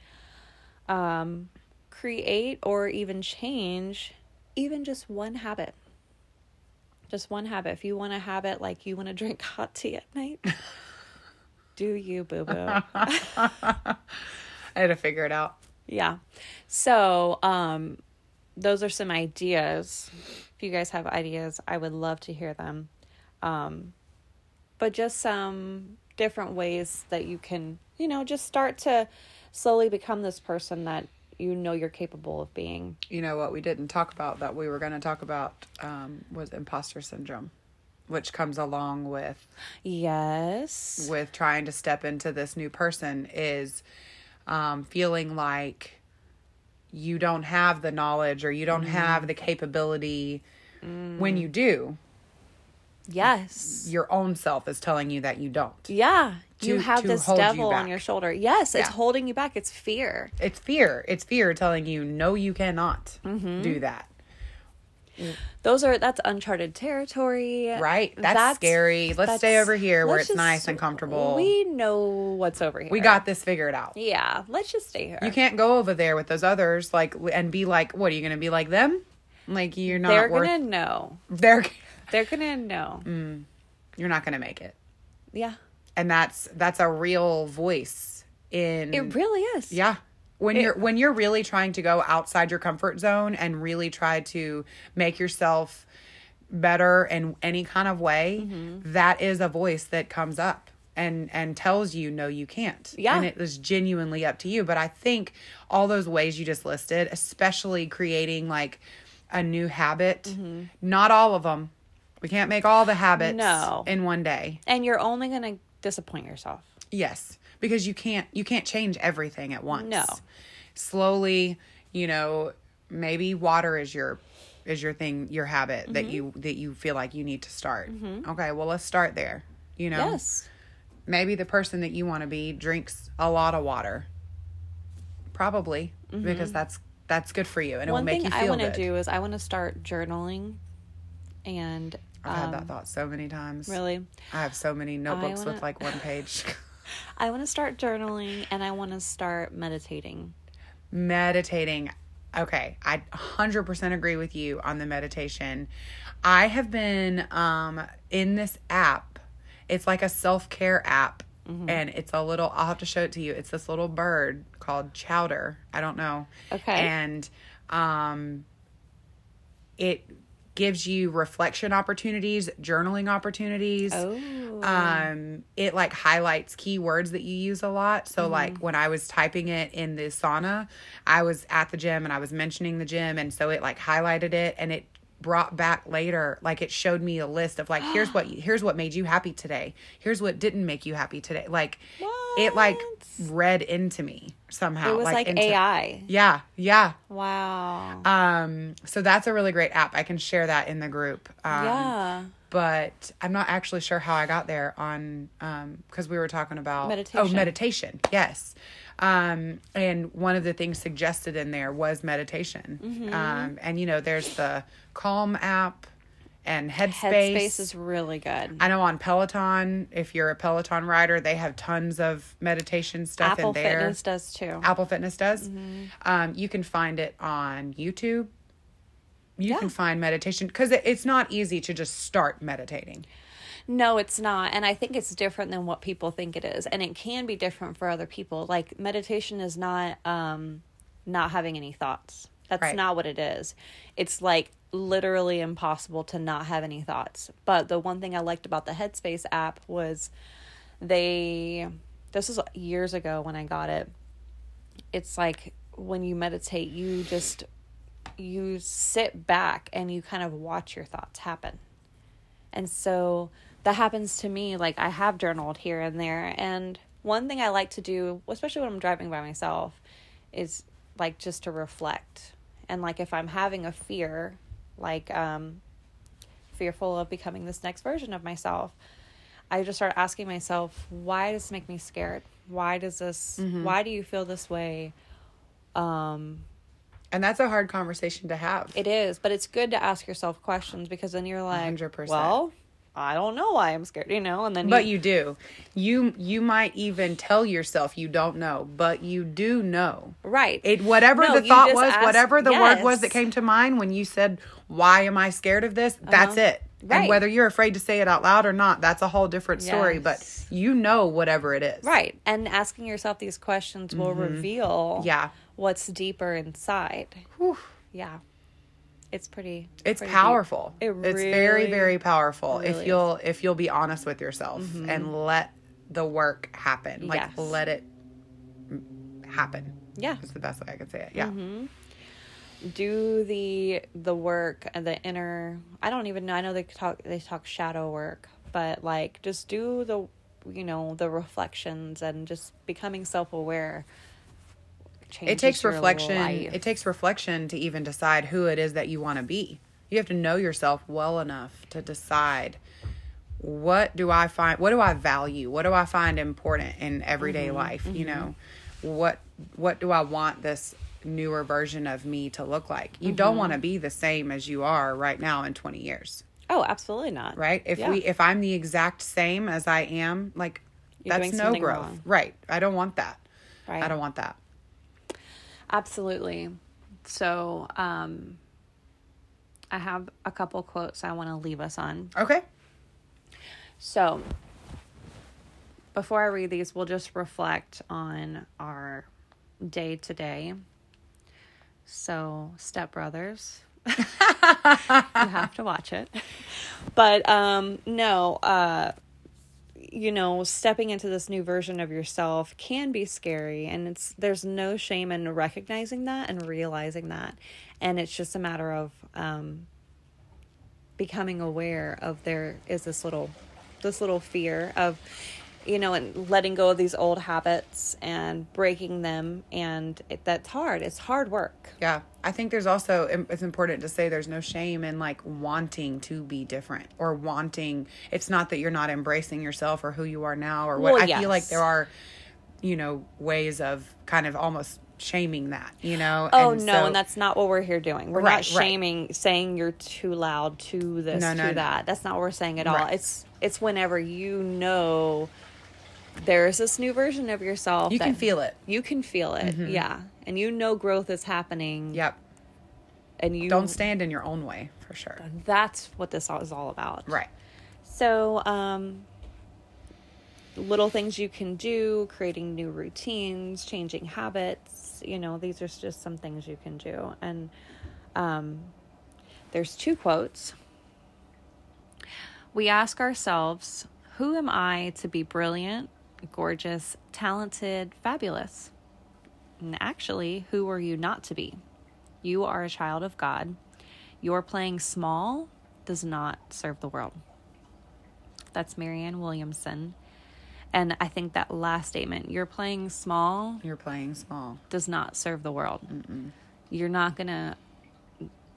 Um, create or even change even just one habit. Just one habit. If you want a habit like you want to drink hot tea at night, do you, boo boo? I had to figure it out. yeah. So, um, those are some ideas. If you guys have ideas, I would love to hear them. Um, but just some different ways that you can, you know, just start to slowly become this person that you know you're capable of being. You know what we didn't talk about that we were going to talk about um, was imposter syndrome, which comes along with Yes. with trying to step into this new person is um, feeling like you don't have the knowledge or you don't have the capability when you do Yes. your own self is telling you that you don't Yeah. you have this hold you devil on your shoulder. Yes, it's Yeah. holding you back. It's fear. it's fear it's fear telling you no you cannot Mm-hmm. do that Those are that's uncharted territory. right that's, scary let's stay over here where it's just- nice and comfortable We know what's over here. we got this figured out Yeah, let's just stay here. you can't go over there with those others like and be like what are you gonna be like them like you're not They're worth gonna know. they're They're gonna know. Mm. you're not gonna make it Yeah. and that's that's a real voice in It really is. yeah. When It- you're when you're really trying to go outside your comfort zone and really try to make yourself better in any kind of way, Mm-hmm. that is a voice that comes up and and tells you no you can't. Yeah. And it is genuinely up to you, but I think all those ways you just listed, especially creating like a new habit, Mm-hmm. not all of them. We can't make all the habits No. in one day. And you're only going to disappoint yourself. Yes, because you can't you can't change everything at once. No. Slowly, you know, maybe water is your is your thing, your habit that Mm-hmm. you that you feel like you need to start. Okay, well, let's start there. You know, Yes. maybe the person that you want to be drinks a lot of water. Probably because that's that's good for you and it will Mm-hmm. One make thing you I want to do is I want to start journaling and I've had um, that thought so many times. really I have so many notebooks wanna- with like one page. I want to start journaling and I want to start meditating. meditating. Okay i 100% agree with you on the meditation. I have been um in this app. It's like a self-care app and it's a little i'll have to show it to you. It's this little bird called chowder. I don't know. Okay. and um it gives you reflection opportunities journaling opportunities Oh. um it like highlights keywords that you use a lot Mm-hmm. so like when i was typing it in the sauna i was at the gym and i was mentioning the gym and so it like highlighted it and it brought back later like it showed me a list of like here's what here's what made you happy today here's what didn't make you happy today like it like read into me somehow it was like, into- AI. yeah yeah Wow. um so that's a really great app i can share that in the group um yeah. but I'm not actually sure how I got there on um because we were talking about meditation. oh meditation yes um and one of the things suggested in there was meditation Mm-hmm. um and you know there's the Calm app and Headspace. Headspace is really good. I know on Peloton, if you're a Peloton rider, they have tons of meditation stuff Apple in there. Apple Fitness does too. Apple Fitness does. Mm-hmm. Um, you can find it on YouTube. You Yeah. can find meditation because it, it's not easy to just start meditating. No, it's not. And I think it's different than what people think it is. And it can be different for other people. Like meditation is not um not having any thoughts. That's Right. not what it is. It's like literally impossible to not have any thoughts. But the one thing I liked about the Headspace app was they this was years ago when I got it. It's like when you meditate, you just you sit back and you kind of watch your thoughts happen. And so that happens to me. Like I have journaled here and there. And one thing I like to do, especially when I'm driving by myself, is like just to reflect. And like if I'm having a fear, like um fearful of becoming this next version of myself, I just start asking myself, why does this make me scared? Why does this why do you feel this way? Um And that's a hard conversation to have. it is, but it's good to ask yourself questions because then you're like, 100%. well, I don't know why I'm scared, you know, and then but you do. You you might even tell yourself you don't know, but you do know. right. It whatever No, the thought was, ask- whatever the word was that came to mind when you said, "Why am I scared of this?" That's it. And Uh-huh. Whether you're afraid to say it out loud or not, that's a whole different story. But you know whatever it is. right. And asking yourself these questions will reveal Mm-hmm. Yeah. what's deeper inside. Whew. Yeah. It's pretty It's pretty powerful. It it's very very powerful if really Mm-hmm. you'll if you'll be honest with yourself and let the work happen. Like Yes. let it happen. Yeah. Is the best way I could say it. Yeah. Mm-hmm. Do the the work and the inner I don't even know. I know they talk they talk shadow work, but like just do the you know, the reflections and just becoming self-aware. It takes reflection life. it takes reflection to even decide who it is that you want to be you have to know yourself well enough to decide what do i find what do i value what do i find important in everyday Mm-hmm, life you know what what do i want this newer version of me to look like you Mm-hmm. don't want to be the same as you are right now in 20 years Oh, absolutely not. right if Yeah. we if i'm the exact same as i am like You're that's no growth wrong. right i don't want that Right. i don't want that Absolutely. So, um, I have a couple quotes I want to leave us on. okay So, before I read these, we'll just reflect on our day to day. So, Step Brothers, you have to watch it. But um, no, uh, you know, stepping into this new version of yourself can be scary, and it's there's no shame in recognizing that and realizing that, and it's just a matter of um, becoming aware of there is this little this little fear of you know and letting go of these old habits and breaking them and it, that's hard. It's hard work. Yeah. I think there's also, it's important to say there's no shame in like wanting to be different or wanting, it's not that you're not embracing yourself or who you are now or what. Well, I feel like there are, you know, ways of kind of almost shaming that, you know? oh And no so- and that's not what we're here doing we're Right, not right. shaming saying you're too loud to this No, to no, no. that that's not what we're saying at all Right. it's it's whenever you know there's this new version of yourself You can feel it. you can feel it yeah and you know growth is happening Yep. and you Don't stand in your own way for sure. that's what this is all about Right. So, um, little things you can do, creating new routines, changing habits, you know, these are just some things you can do. And um, there's two quotes. We ask ourselves, who am I to be brilliant, gorgeous, talented, fabulous? And actually, who are you not to be? You are a child of God. Your playing small does not serve the world. That's Marianne Williamson. And I think that last statement, you're playing small, You're playing small. does not serve the world. You're not going to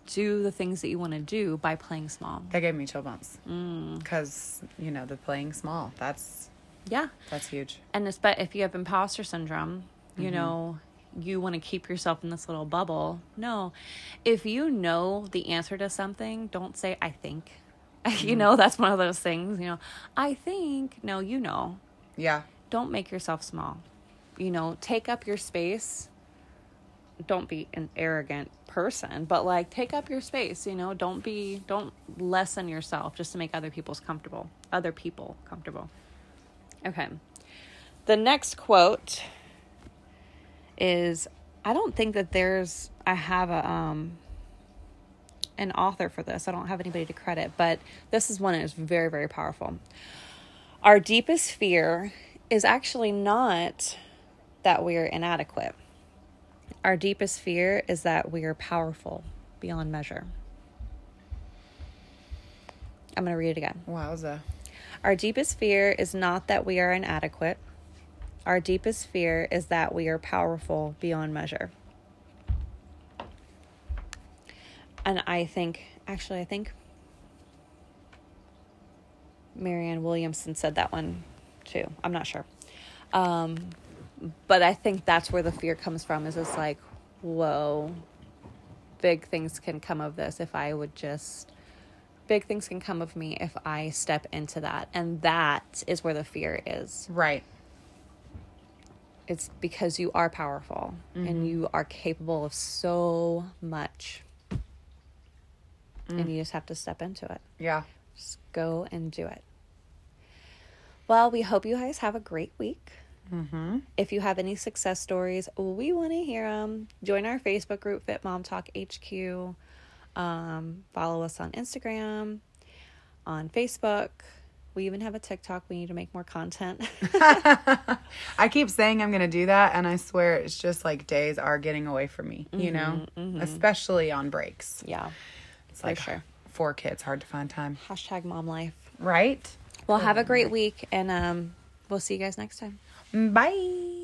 do the things that you want to do by playing small. That gave me chill bumps. Mm. Because, you know, the playing small, that's, Yeah. that's huge. And if you have imposter syndrome, you mm-hmm. know, you want to keep yourself in this little bubble. No. If you know the answer to something, don't say, I think. you mm-hmm. know, that's one of those things, you know, I think, no, you know. Yeah. don't make yourself small. You know, take up your space. Don't be an arrogant person, but like take up your space, you know, don't be don't lessen yourself just to make other people's comfortable. Other people comfortable. Okay. The next quote is I don't think that there's I have a um an author for this. I don't have anybody to credit, but this is one that is very very powerful. Our deepest fear is actually not that we're inadequate. Our deepest fear is that we are powerful beyond measure. I'm going to read it again. Wowza. Our deepest fear is not that we are inadequate. Our deepest fear is that we are powerful beyond measure. And I think, actually, I think Marianne Williamson said that one too. I'm not sure. Um, but I think that's where the fear comes from is it's like, whoa, big things can come of this if I would just big things can come of me if I step into that. And that is where the fear is. Right. It's because you are powerful and you are capable of so much. And you just have to step into it. Yeah. Just go and do it. Well, we hope you guys have a great week. Mm-hmm. If you have any success stories, we want to hear them. Join our Facebook group, Fit Mom Talk HQ. Um, follow us on Instagram, on Facebook. We even have a TikTok. We need to make more content. I keep saying I'm going to do that, and I swear it's just like days are getting away from me, you know, especially on breaks. yeah, It's like sure. four kids, hard to find time. Hashtag mom life. Right? Well, have a great week, and um, we'll see you guys next time. Bye.